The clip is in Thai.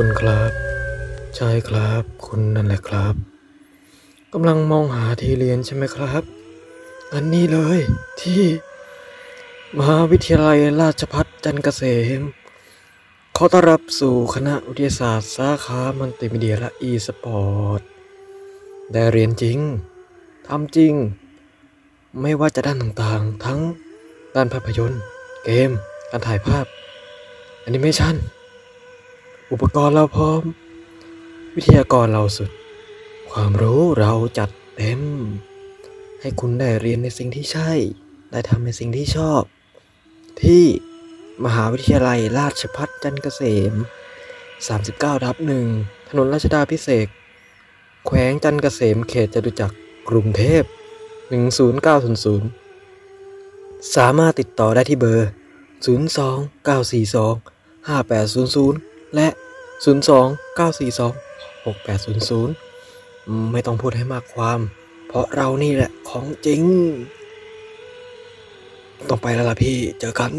คุณครับ ใช่ครับ คุณนั่นแหละครับกำลังมองหาที่เรียนใช่ไหมครับอันนี้เลยที่มหาวิทยาลัยราชภัฏจันเกษมขอต้อนรับสู่คณะวิทยาศาสตร์สาขามัลติมีเดียและอีสปอร์ตได้เรียนจริงทำจริง ไม่ว่าจะด้านต่างๆ ทั้งด้านภาพยนตร์ เกม การถ่ายภาพแอนิเมชัน อุปกรณ์เราพร้อม วิทยากรเราสุด ความรู้เราจัดเต็ม ให้คุณได้เรียนในสิ่งที่ใช่ ได้ทำในสิ่งที่ชอบ ที่มหาวิทยาลัยราชภัฏจันทร์เกษม 39ทับหนึ่งถนนราชดาพิเศษแขวงจันทร์เกษมเขตจตุจักรกรุงเทพ 10900 สามารถติดต่อได้ที่เบอร์ 02 942 5800 และ 02 942 6800 ไม่ต้องพูดให้มากความ เพราะเรานี่แหละของจริง ต้องไปแล้วล่ะพี่ เจอกัน